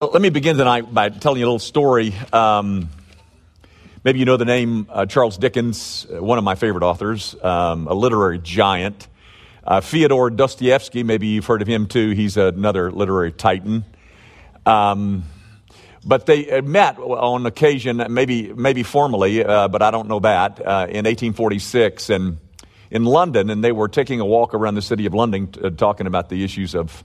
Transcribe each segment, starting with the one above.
Let me begin tonight by telling you a little story. Um, maybe you know the name uh, Charles Dickens, uh, one of my favorite authors, um, a literary giant. Uh, Fyodor Dostoevsky, maybe you've heard of him too. He's another literary titan. Um, but they met on occasion, maybe maybe formally, uh, but I don't know that, uh, in 1846 and in London, and they were taking a walk around the city of London, uh, talking about the issues of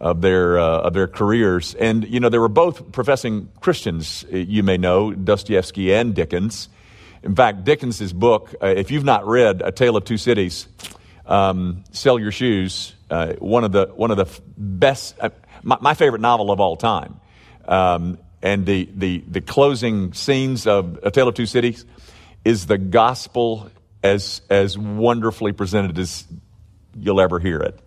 of their, uh, of their careers. And, you know, they were both professing Christians, uh, you may know, Dostoevsky and Dickens. In fact, Dickens's book, uh, if you've not read A Tale of Two Cities, um, Sell Your Shoes, uh, one, of the, one of the best, uh, my, my, favorite novel of all time. Um, and the, the, the closing scenes of A Tale of Two Cities is the gospel as, as wonderfully presented as you'll ever hear it.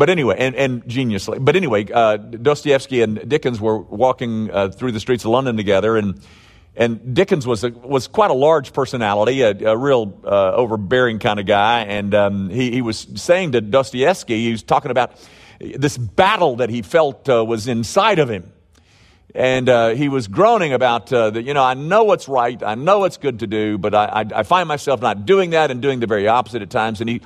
But anyway, and, and geniusly. But anyway, uh, Dostoevsky and Dickens were walking uh, through the streets of London together, and and Dickens was a, was quite a large personality, a, a real uh, overbearing kind of guy, and um, he he was saying to Dostoevsky, he was talking about this battle that he felt uh, was inside of him. And uh, he was groaning about, uh, that, you know, I know what's right, I know what's good to do, but I, I, I find myself not doing that and doing the very opposite at times. And he,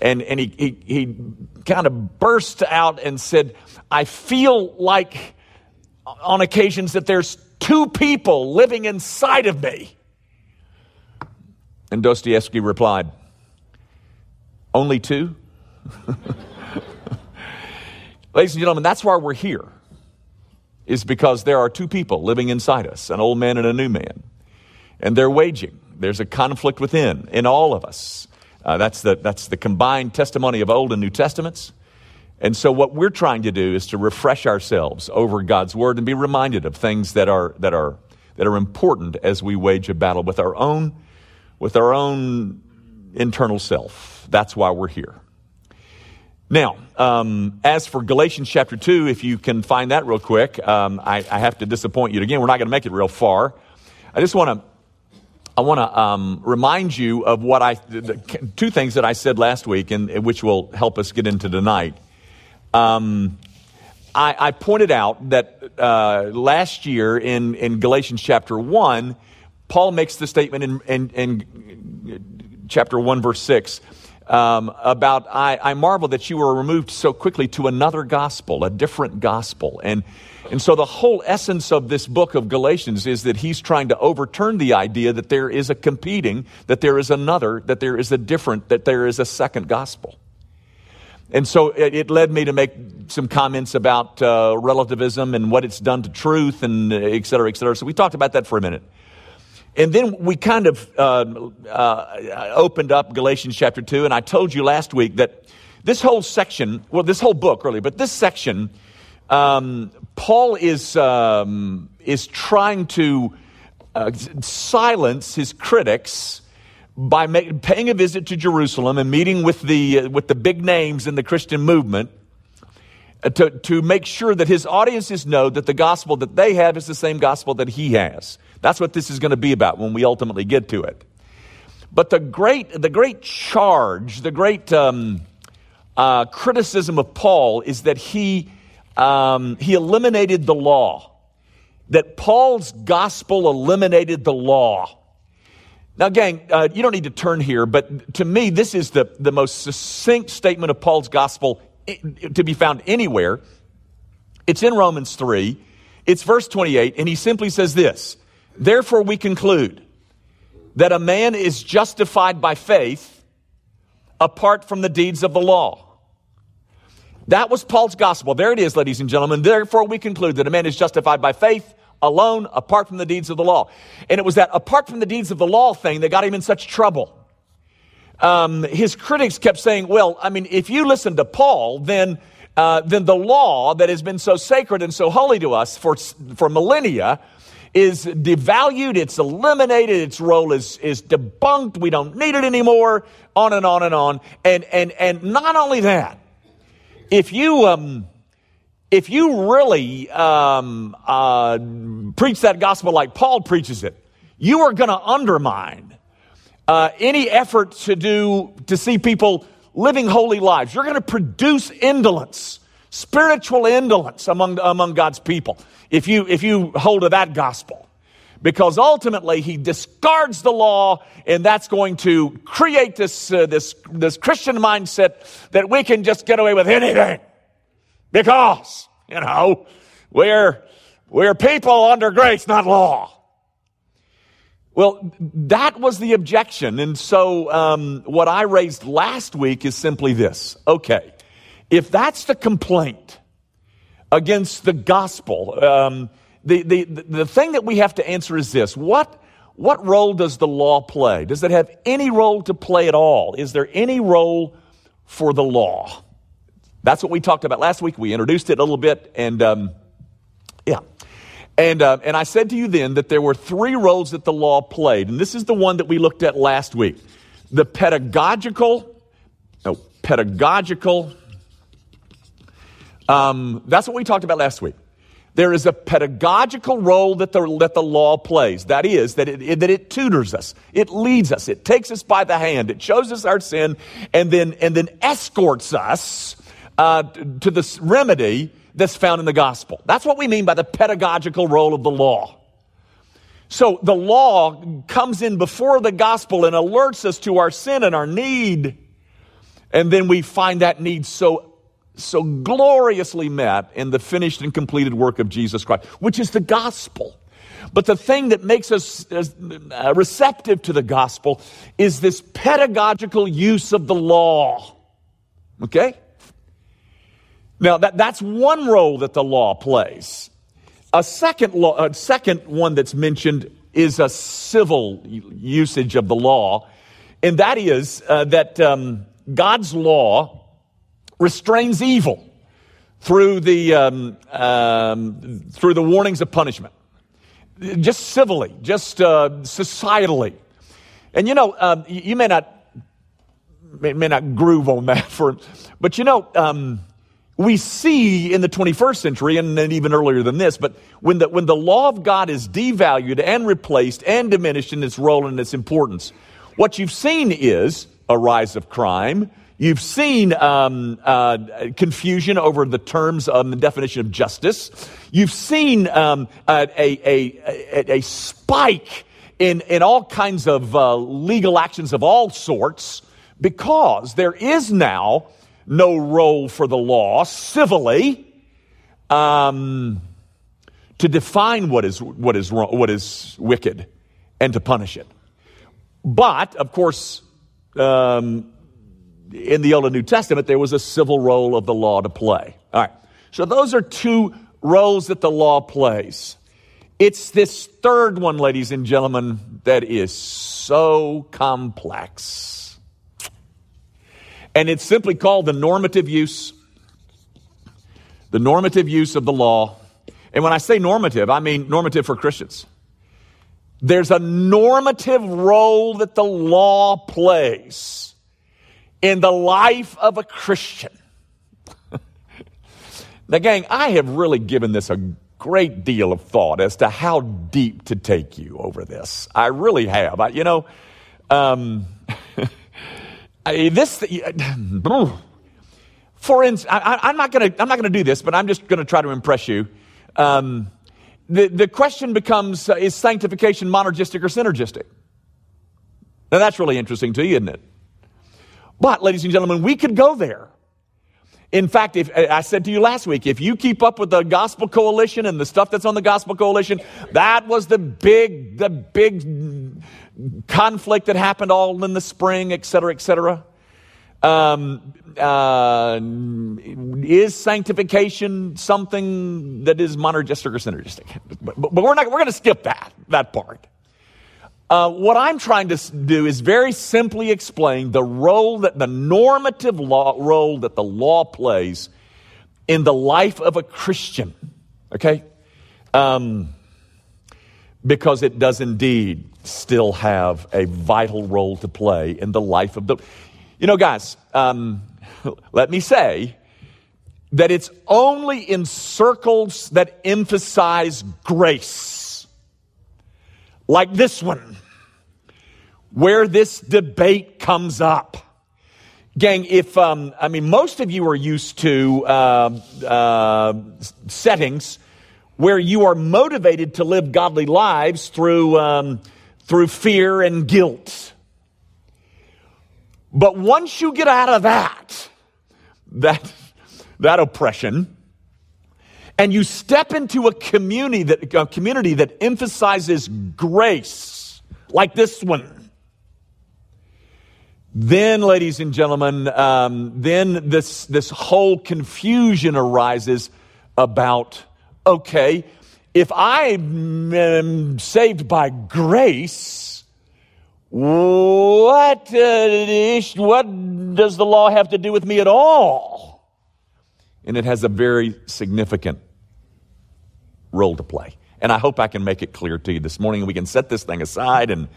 and, and he, he, he kind of burst out and said, I feel like on occasions that there's two people living inside of me. And Dostoevsky replied, Only two? Ladies and gentlemen, that's why we're here, is because there are two people living inside us, an old man and a new man. And they're waging. There's a conflict within, in all of us. Uh, that's, the, that's the combined testimony of Old and New Testaments. And so, what we're trying to do is to refresh ourselves over God's Word and be reminded of things that are, that are, that are important as we wage a battle with our own, with our own internal self. That's why we're here. Now, um, as for Galatians chapter 2, if you can find that real quick, um, I, I, have to disappoint you again. We're not going to make it real far. I just want to I want to um, remind you of what I, the, two things that I said last week, and which will help us get into tonight. Um, I, I, pointed out that uh, last year in, in Galatians chapter 1, Paul makes the statement in, in, in chapter 1, verse 6, um, about I, I marvel that you were removed so quickly to another gospel, a different gospel. And and so the whole essence of this book of Galatians is that he's trying to overturn the idea that there is a competing, that there is another, that there is a different, that there is a second gospel. And so it, it led me to make some comments about uh, relativism and what it's done to truth and et cetera, et cetera. So we talked about that for a minute. And then we kind of uh, uh, opened up Galatians chapter 2, and I told you last week that this whole section, well, this whole book really, but this section um, Paul is, um, is trying to uh, silence his critics by make, paying a visit to Jerusalem and meeting with the, uh, with the big names in the Christian movement uh, to, to make sure that his audiences know that the gospel that they have is the same gospel that he has. That's what this is going to be about when we ultimately get to it. But the great, the great charge, the great um, uh, criticism of Paul is that he um, he eliminated the law, that Paul's gospel eliminated the law. Now, gang, uh, you don't need to turn here, but to me, this is the, the most succinct statement of Paul's gospel to be found anywhere. It's in Romans 3, it's verse 28, and he simply says this Therefore, we conclude that a man is justified by faith apart from the deeds of the law. That was Paul's gospel. There it is, ladies and gentlemen. Therefore, we conclude that a man is justified by faith alone, apart from the deeds of the law. And it was that apart from the deeds of the law thing that got him in such trouble. Um, his critics kept saying, well, I mean, if you listen to Paul, then, uh, then the law that has been so sacred and so holy to us for, for millennia is devalued, it's eliminated, its role is, is debunked, we don't need it anymore, on and on and on. And, and, and not only that, if you um, if you really um, uh, preach that gospel like Paul preaches it, you are going to undermine uh, any effort to do to see people living holy lives. You're going to produce indolence, spiritual indolence among, among God's people if you, if you hold to that gospel. Because ultimately he discards the law and that's going to create this, uh, this, this Christian mindset that we can just get away with anything. Because, you know, we're, we're people under grace, not law. Well, that was the objection. And so, um, what I raised last week is simply this. Okay, if that's the complaint against the gospel, um, the, the, the thing that we have to answer is this what, what role does the law play? Does it have any role to play at all? Is there any role for the law? That's what we talked about last week. We introduced it a little bit, and um, yeah. And, uh, and I said to you then that there were three roles that the law played. And this is the one that we looked at last week the pedagogical, no, pedagogical, um, that's what we talked about last week. There is a pedagogical role that the, that the law plays. That is, that it, that it tutors us, it leads us, it takes us by the hand, it shows us our sin, and then, and then escorts us uh, to the remedy that's found in the gospel. That's what we mean by the pedagogical role of the law. So the law comes in before the gospel and alerts us to our sin and our need. And then we find that need so, so gloriously met in the finished and completed work of Jesus Christ, which is the gospel. But the thing that makes us uh, receptive to the gospel is this pedagogical use of the law. Okay? Now, that, that's one role that the law plays. A second, law, a second one that's mentioned is a civil usage of the law, and that is uh, that um, God's law restrains evil through the, um, um, through the warnings of punishment, just civilly, just uh, societally. And you know, um, you may not may, may, not groove on that for, but you know, um, we see in the 21st century and then even earlier than this, but when the, when the law of God is devalued and replaced and diminished in its role and its importance, what you've seen is a rise of crime. You've seen um, uh, confusion over the terms of the definition of justice. You've seen um, a, a, a, a, spike in, in all kinds of uh, legal actions of all sorts because there is now no role for the law civilly um, to define what is, what, is wrong, what is wicked and to punish it. But, of course, um, in the Old and New Testament, there was a civil role of the law to play. All right. So those are two roles that the law plays. It's this third one, ladies and gentlemen, that is so complex. And it's simply called the normative use. The normative use of the law. And when I say normative, I mean normative for Christians. There's a normative role that the law plays in the life of a Christian. now, gang, I have really given this a great deal of thought as to how deep to take you over this. I really have. I, you know, um, I, this, for instance, I, am not going to I'm not going to do this, but I'm just going to try to impress you. Um, the the question becomes: uh, Is sanctification monergistic or synergistic? Now that's really interesting to you, isn't it? But, ladies and gentlemen, we could go there. In fact, if I said to you last week, if you keep up with the Gospel Coalition and the stuff that's on the Gospel Coalition, that was the big, the big conflict that happened all in the spring, et cetera, et cetera. Um, uh, is sanctification something that is monergistic or synergistic? But, but, we're not. We're going to skip that that part. Uh, what I'm trying to do is very simply explain the role that the normative law, role that the law plays in the life of a Christian. Okay? Um, because it does indeed still have a vital role to play in the life of the. You know, guys, um, let me say that it's only in circles that emphasize grace, like this one where this debate comes up. Gang, if, um, I mean, most of you are used to uh, uh, settings where you are motivated to live godly lives through, um, through fear and guilt. But once you get out of that, that, that oppression, and you step into a community that, a community that emphasizes grace, like this one, then, ladies and gentlemen, um, then this, this whole confusion arises about okay, if I'm saved by grace, what, uh, what does the law have to do with me at all? And it has a very significant role to play. And I hope I can make it clear to you this morning. We can set this thing aside and,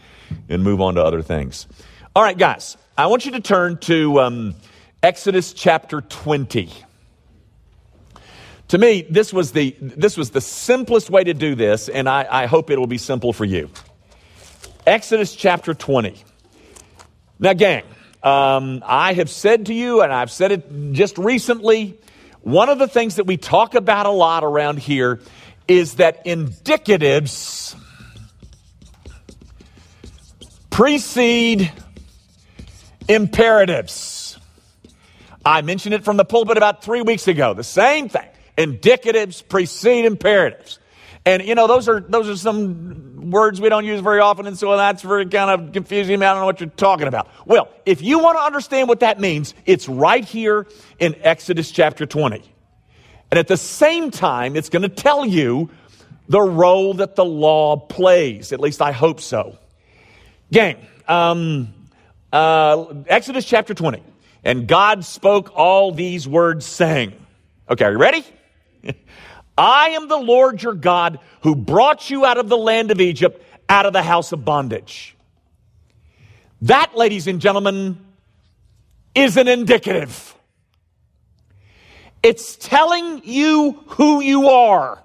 and move on to other things. All right, guys, I want you to turn to um, Exodus chapter 20. To me, this was the, this was the simplest way to do this, and I, I hope it will be simple for you. Exodus chapter 20. Now, gang, um, I have said to you, and I've said it just recently, one of the things that we talk about a lot around here is that indicatives precede imperatives. I mentioned it from the pulpit about three weeks ago. The same thing. Indicatives precede imperatives. And you know, those are those are some words we don't use very often, and so that's very kind of confusing. I don't know what you're talking about. Well, if you want to understand what that means, it's right here in Exodus chapter 20. And at the same time, it's going to tell you the role that the law plays. At least I hope so. Gang, um, uh, Exodus chapter 20. And God spoke all these words, saying, Okay, are you ready? I am the Lord your God who brought you out of the land of Egypt, out of the house of bondage. That, ladies and gentlemen, is an indicative. It's telling you who you are.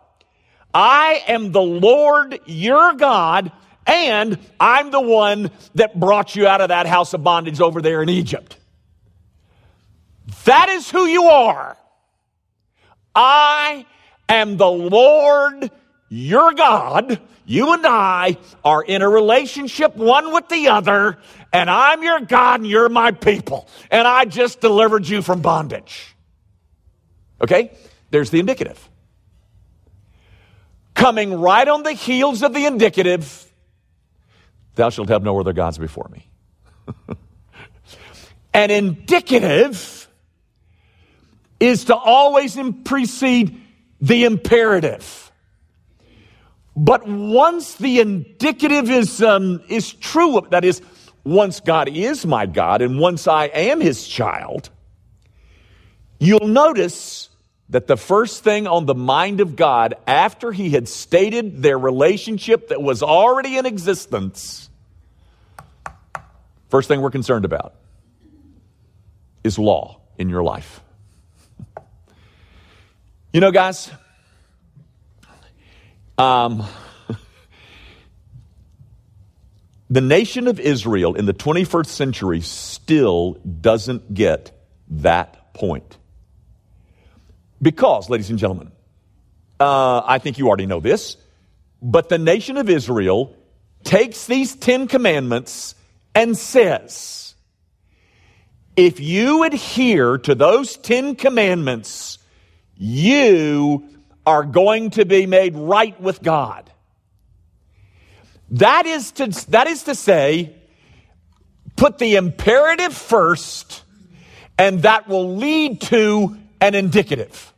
I am the Lord your God and I'm the one that brought you out of that house of bondage over there in Egypt. That is who you are. I am the Lord your God. You and I are in a relationship one with the other, and I'm your God and you're my people. And I just delivered you from bondage. Okay? There's the indicative. Coming right on the heels of the indicative Thou shalt have no other gods before me. An indicative is to always precede the imperative. But once the indicative is, um, is true, that is, once God is my God and once I am his child, you'll notice that the first thing on the mind of God after he had stated their relationship that was already in existence First thing we're concerned about is law in your life. You know, guys, um, the nation of Israel in the 21st century still doesn't get that point. Because, ladies and gentlemen, uh, I think you already know this, but the nation of Israel takes these Ten Commandments and says, if you adhere to those Ten Commandments, you are going to be made right with God. That is to, that is to say, put the imperative first, and that will lead to an indicative.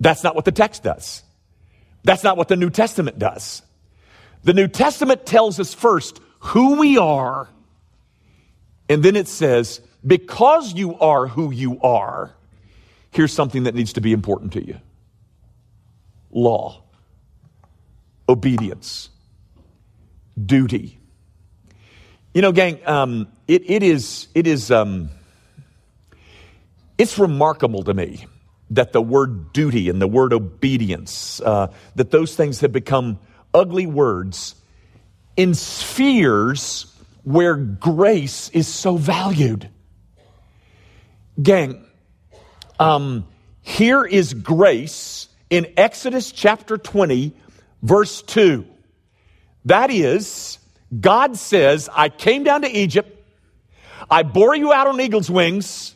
That's not what the text does. That's not what the New Testament does. The New Testament tells us first who we are, and then it says, because you are who you are, here's something that needs to be important to you law, obedience, duty. You know, gang, um, it, it is, it is, um, it's remarkable to me that the word duty and the word obedience, uh, that those things have become ugly words in spheres where grace is so valued. Gang, um, here is grace in Exodus chapter 20, verse 2. That is, God says, I came down to Egypt, I bore you out on eagle's wings,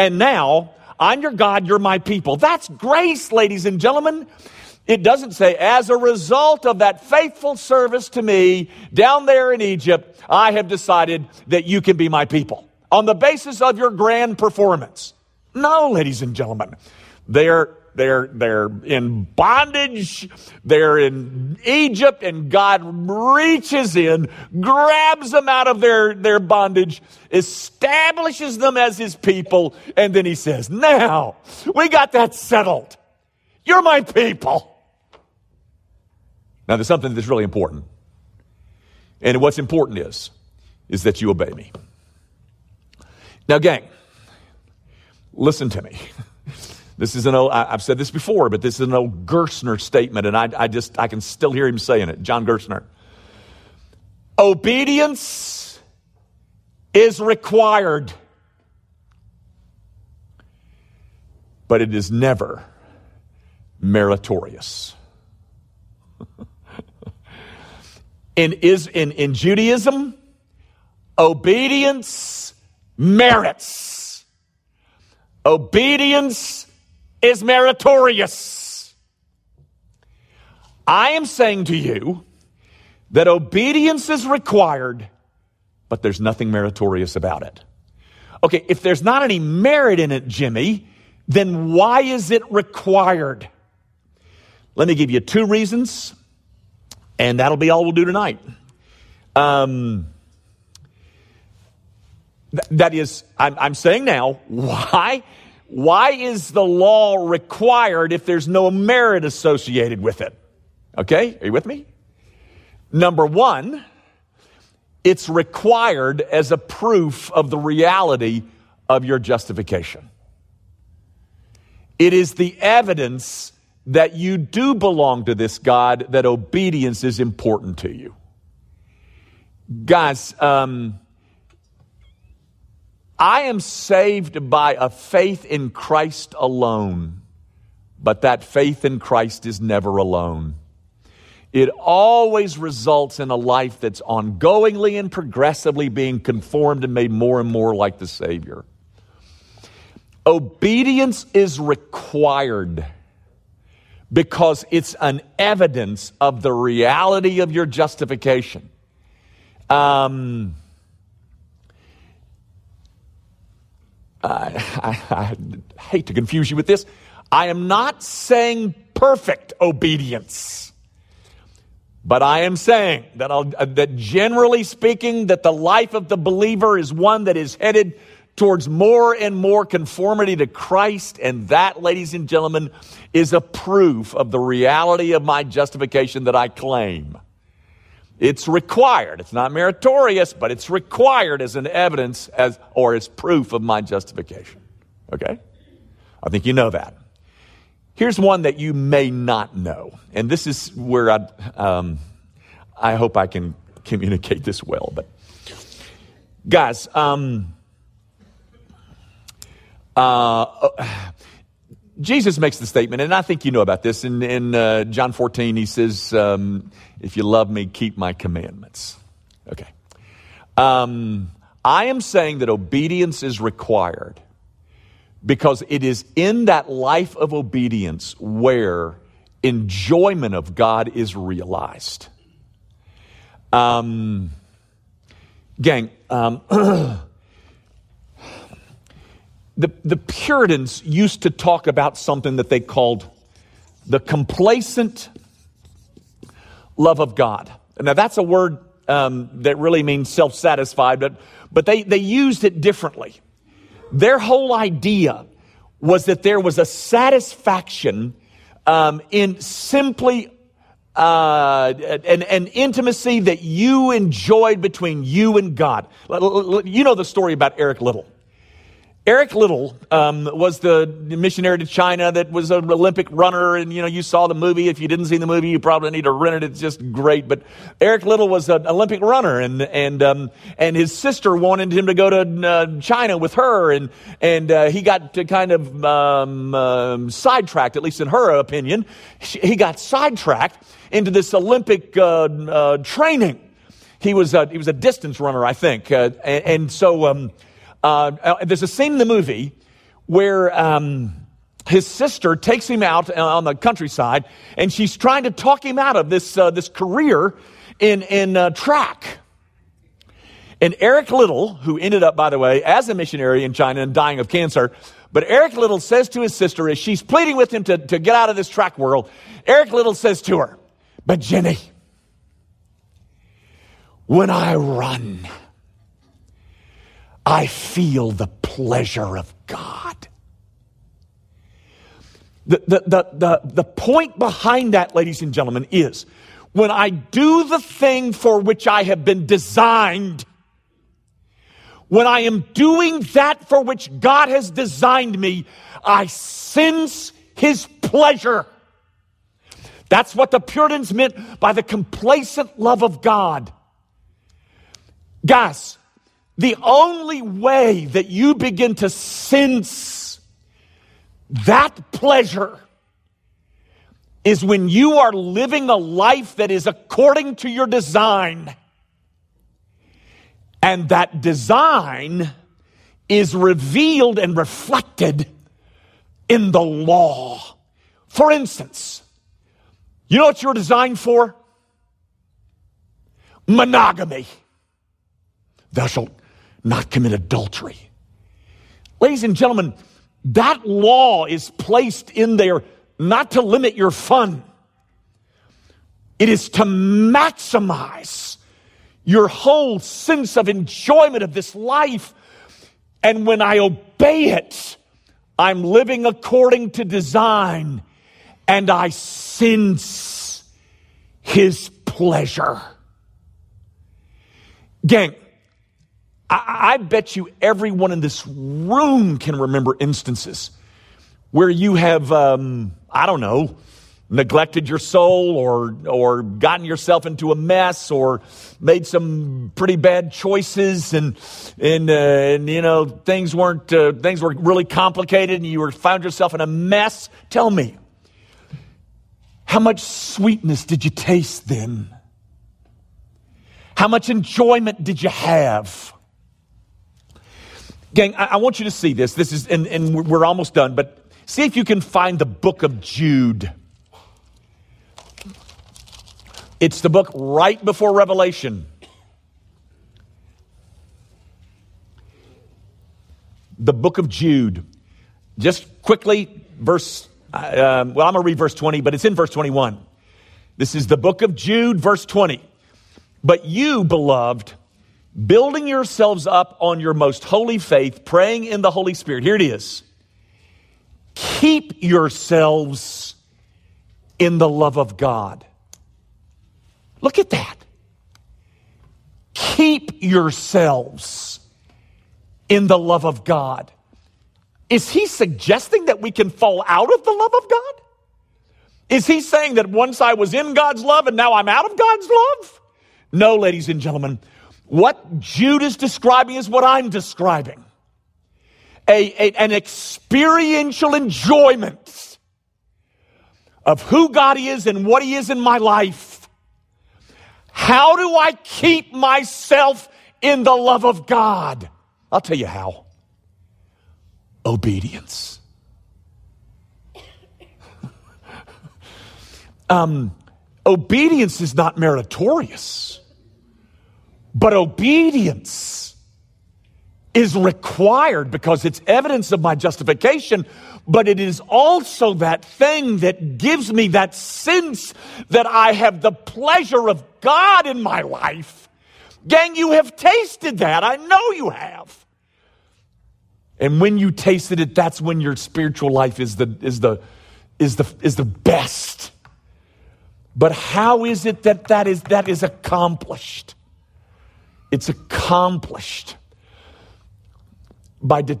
and now I'm your God, you're my people. That's grace, ladies and gentlemen. It doesn't say, as a result of that faithful service to me down there in Egypt, I have decided that you can be my people on the basis of your grand performance. No, ladies and gentlemen. They're, they're, they're in bondage. They're in Egypt and God reaches in, grabs them out of their, their bondage, establishes them as his people. And then he says, now we got that settled. You're my people. Now, there's something that's really important. And what's important is, is that you obey me. Now, gang, listen to me. This is an old, I've said this before, but this is an old Gerstner statement, and I, I just, I can still hear him saying it. John Gerstner. Obedience is required, but it is never meritorious. in, is, in, in Judaism, obedience merits. Obedience is meritorious. I am saying to you that obedience is required, but there's nothing meritorious about it. Okay, if there's not any merit in it, Jimmy, then why is it required? Let me give you two reasons and that'll be all we'll do tonight. Um, th- that is, I'm, I'm saying now, why? Why is the law required if there's no merit associated with it? Okay, are you with me? Number one, it's required as a proof of the reality of your justification. It is the evidence that you do belong to this God, that obedience is important to you. Guys, um, I am saved by a faith in Christ alone, but that faith in Christ is never alone. It always results in a life that's ongoingly and progressively being conformed and made more and more like the Savior. Obedience is required because it's an evidence of the reality of your justification. Um, I, I, I hate to confuse you with this. I am not saying perfect obedience. But I am saying that, uh, that generally speaking, that the life of the believer is one that is headed towards more and more conformity to Christ. And that, ladies and gentlemen, is a proof of the reality of my justification that I claim. It's required. It's not meritorious, but it's required as an evidence as, or as proof of my justification. Okay? I think you know that. Here's one that you may not know. And this is where I, um, I hope I can communicate this well. But, guys, um, uh, Jesus makes the statement, and I think you know about this. In, in uh, John 14, he says, um, If you love me, keep my commandments. Okay. Um, I am saying that obedience is required because it is in that life of obedience where enjoyment of God is realized. Um, gang, um, the, the Puritans used to talk about something that they called the complacent love of God. Now, that's a word um, that really means self satisfied, but, but they, they used it differently. Their whole idea was that there was a satisfaction um, in simply uh, an, an intimacy that you enjoyed between you and God. You know the story about Eric Liddell. Eric Liddell um, was the missionary to China that was an Olympic runner, and you know you saw the movie. If you didn't see the movie, you probably need to rent it. It's just great. But Eric Liddell was an Olympic runner, and and um, and his sister wanted him to go to uh, China with her, and and uh, he got to kind of um, um sidetracked, at least in her opinion. He got sidetracked into this Olympic uh, uh, training. He was a, he was a distance runner, I think, uh, and, and, so. Uh, uh, there's a scene in the movie where um, his sister takes him out uh, on the countryside, and she's trying to talk him out of this uh, this career in in uh, track. And Eric Liddell, who ended up, by the way, as a missionary in China and dying of cancer, but Eric Liddell says to his sister as she's pleading with him to, to get out of this track world, Eric Liddell says to her, But Jenny, when I run, I feel the pleasure of God. The, the, the, the, the point behind that, ladies and gentlemen, is when I do the thing for which I have been designed, when I am doing that for which God has designed me, I sense His pleasure. That's what the Puritans meant by the complacent love of God. Guys, the only way that you begin to sense that pleasure is when you are living a life that is according to your design. And that design is revealed and reflected in the law. For instance, you know what you're designed for? Monogamy. Thou shalt not commit adultery. Ladies and gentlemen, that law is placed in there not to limit your fun. It is to maximize your whole sense of enjoyment of this life. And when I obey it, I'm living according to design and I sense his pleasure. Gang, I, I bet you everyone in this room can remember instances where you have, um, I don't know, neglected your soul or or gotten yourself into a mess or made some pretty bad choices and and, uh, and you know things weren't uh, things were really complicated and you were found yourself in a mess. Tell me how much sweetness did you taste then? How much enjoyment did you have Gang, I, I want you to see this. This is, and, and we're almost done, but see if you can find the book of Jude. It's the book right before Revelation. The book of Jude. Just quickly, verse, uh, um, well, I'm going to read verse 20, but it's in verse 21. This is the book of Jude, verse 20. But you, beloved, building yourselves up on your most holy faith, praying in the Holy Spirit. Here it is. Keep yourselves in the love of God. Look at that. Keep yourselves in the love of God. Is he suggesting that we can fall out of the love of God? Is he saying that once I was in God's love and now I'm out of God's love? No, ladies and gentlemen. What Jude is describing is what I'm describing a, a, an experiential enjoyment of who God is and what He is in my life. How do I keep myself in the love of God? I'll tell you how obedience. um, obedience is not meritorious. But obedience is required because it's evidence of my justification, but it is also that thing that gives me that sense that I have the pleasure of God in my life. Gang, you have tasted that. I know you have. And when you tasted it, that's when your spiritual life is the, is the, is the, is the best. But how is it that that is, that is accomplished? It's accomplished by de-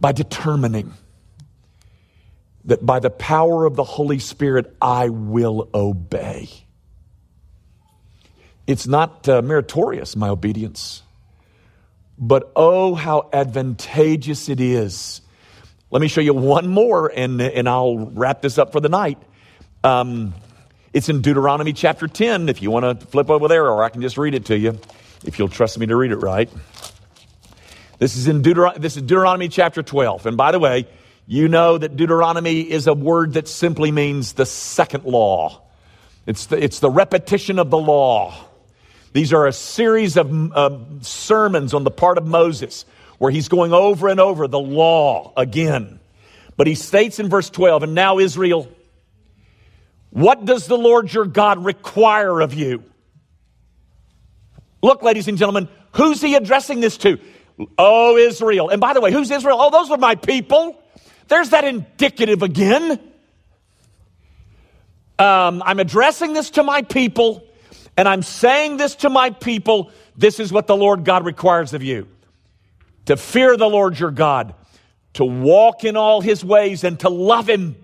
by determining that by the power of the Holy Spirit, I will obey. It's not uh, meritorious, my obedience, but oh, how advantageous it is. Let me show you one more, and, and I'll wrap this up for the night. Um, it's in Deuteronomy chapter 10, if you want to flip over there, or I can just read it to you, if you'll trust me to read it right. This is in Deuteron- this is Deuteronomy chapter 12. And by the way, you know that Deuteronomy is a word that simply means the second law. It's the, it's the repetition of the law. These are a series of uh, sermons on the part of Moses where he's going over and over the law again. But he states in verse 12, and now Israel, what does the Lord your God require of you? Look, ladies and gentlemen, who's he addressing this to? Oh, Israel. And by the way, who's Israel? Oh, those are my people. There's that indicative again. Um, I'm addressing this to my people, and I'm saying this to my people. This is what the Lord God requires of you to fear the Lord your God, to walk in all his ways, and to love him,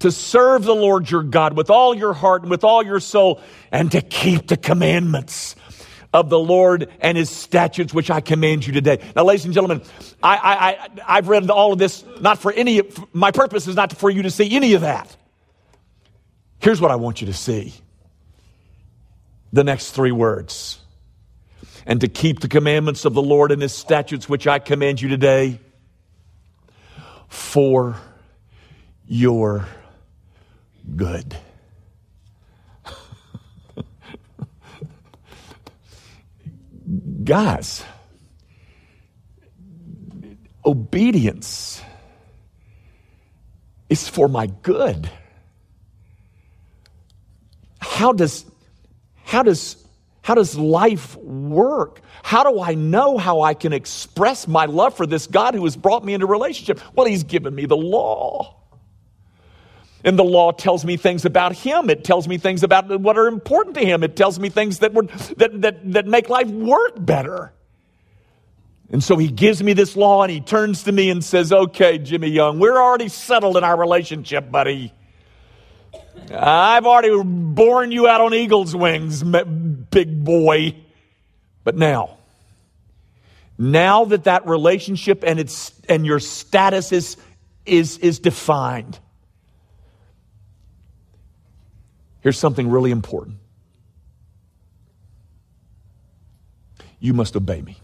to serve the Lord your God with all your heart and with all your soul, and to keep the commandments of the Lord and his statutes, which I command you today. Now, ladies and gentlemen, I, I, have read all of this not for any, my purpose is not for you to see any of that. Here's what I want you to see the next three words and to keep the commandments of the Lord and his statutes, which I command you today, for your good. Guys, obedience is for my good. How does, how does, how does life work? How do I know how I can express my love for this God who has brought me into relationship? Well, He's given me the law. And the law tells me things about him. It tells me things about what are important to him. It tells me things that, would, that, that, that make life work better. And so he gives me this law and he turns to me and says, Okay, Jimmy Young, we're already settled in our relationship, buddy. I've already borne you out on eagle's wings, big boy. But now, now that that relationship and its and your status is is is defined Here's something really important you must obey me.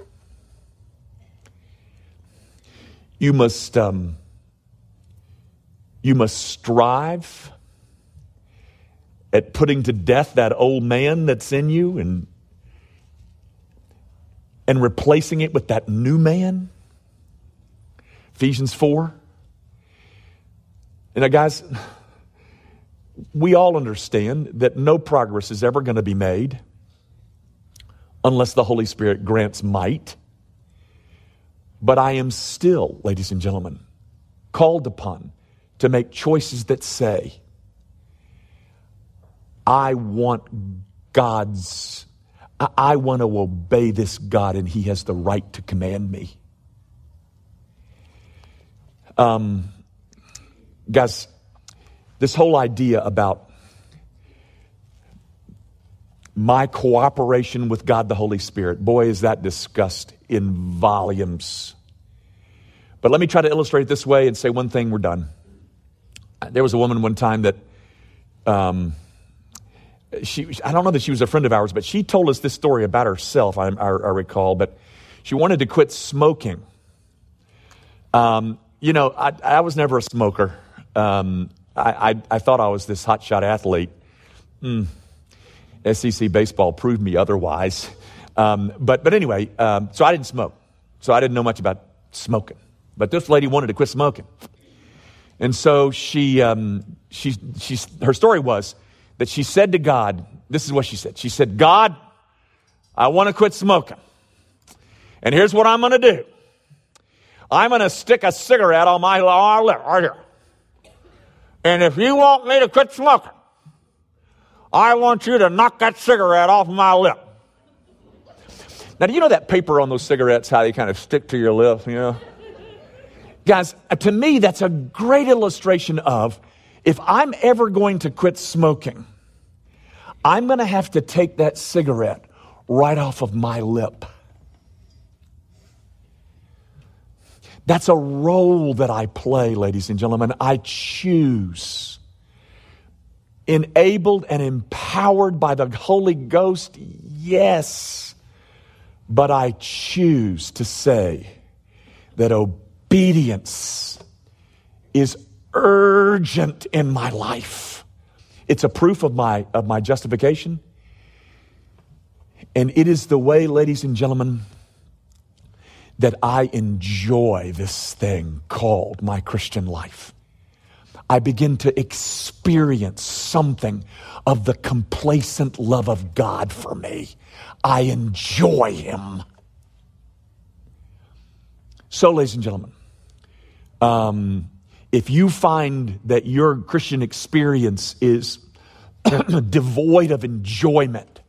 You must, um, you must strive at putting to death that old man that's in you and, and replacing it with that new man. Ephesians 4. And now, guys, we all understand that no progress is ever going to be made unless the Holy Spirit grants might. But I am still, ladies and gentlemen, called upon to make choices that say, I want God's, I want to obey this God and He has the right to command me. Um, guys, this whole idea about my cooperation with God the Holy Spirit, boy, is that discussed in volumes. But let me try to illustrate it this way and say one thing, we're done. There was a woman one time that, um, she, I don't know that she was a friend of ours, but she told us this story about herself, I, I, I recall, but she wanted to quit smoking. Um, you know, I, I, was never a smoker. Um, I, I, I thought I was this hotshot athlete. Mm. SEC baseball proved me otherwise. Um, but, but anyway, um, so I didn't smoke. So I didn't know much about smoking. But this lady wanted to quit smoking. And so she, um, she, she, her story was that she said to God, this is what she said. She said, God, I want to quit smoking. And here's what I'm going to do. I'm going to stick a cigarette on my lip right here. And if you want me to quit smoking, I want you to knock that cigarette off my lip. Now, do you know that paper on those cigarettes, how they kind of stick to your lip, you know? Guys, uh, to me, that's a great illustration of if I'm ever going to quit smoking, I'm going to have to take that cigarette right off of my lip. That's a role that I play, ladies and gentlemen. I choose. Enabled and empowered by the Holy Ghost, yes. But I choose to say that obedience is urgent in my life. It's a proof of my, of my justification. And it is the way, ladies and gentlemen, that I enjoy this thing called my Christian life. I begin to experience something of the complacent love of God for me. I enjoy Him. So, ladies and gentlemen, um, if you find that your Christian experience is devoid of enjoyment,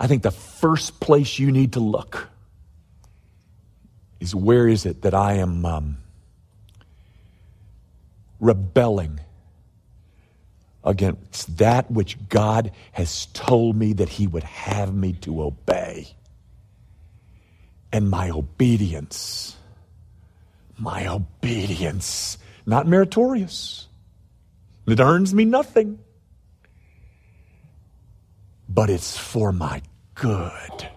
I think the first place you need to look is where is it that I am um, rebelling against that which God has told me that He would have me to obey? And my obedience, my obedience, not meritorious, it earns me nothing, but it's for my good.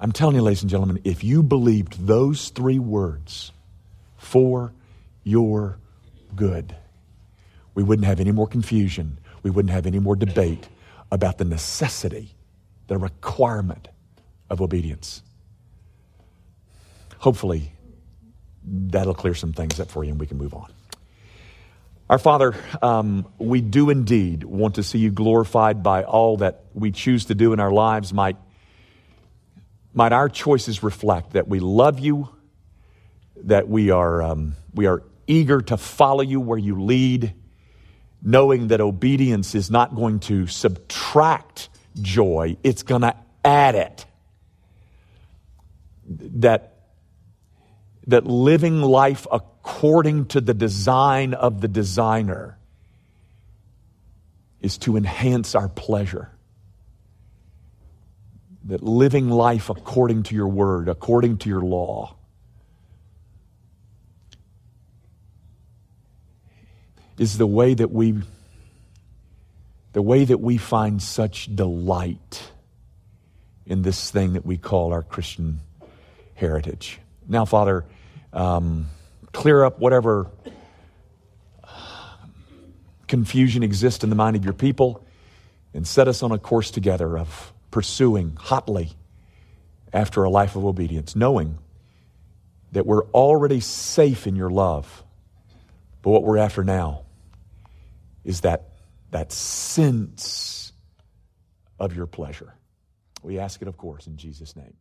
I'm telling you, ladies and gentlemen, if you believed those three words, for your good, we wouldn't have any more confusion. We wouldn't have any more debate about the necessity, the requirement of obedience. Hopefully, that'll clear some things up for you and we can move on. Our Father, um, we do indeed want to see you glorified by all that we choose to do in our lives. Might, might our choices reflect that we love you, that we are, um, we are eager to follow you where you lead, knowing that obedience is not going to subtract joy, it's going to add it. That that living life according to the design of the designer is to enhance our pleasure. That living life according to your word, according to your law, is the way that we the way that we find such delight in this thing that we call our Christian heritage. Now, Father, um, clear up whatever confusion exists in the mind of your people and set us on a course together of pursuing hotly after a life of obedience, knowing that we're already safe in your love. But what we're after now is that, that sense of your pleasure. We ask it, of course, in Jesus' name.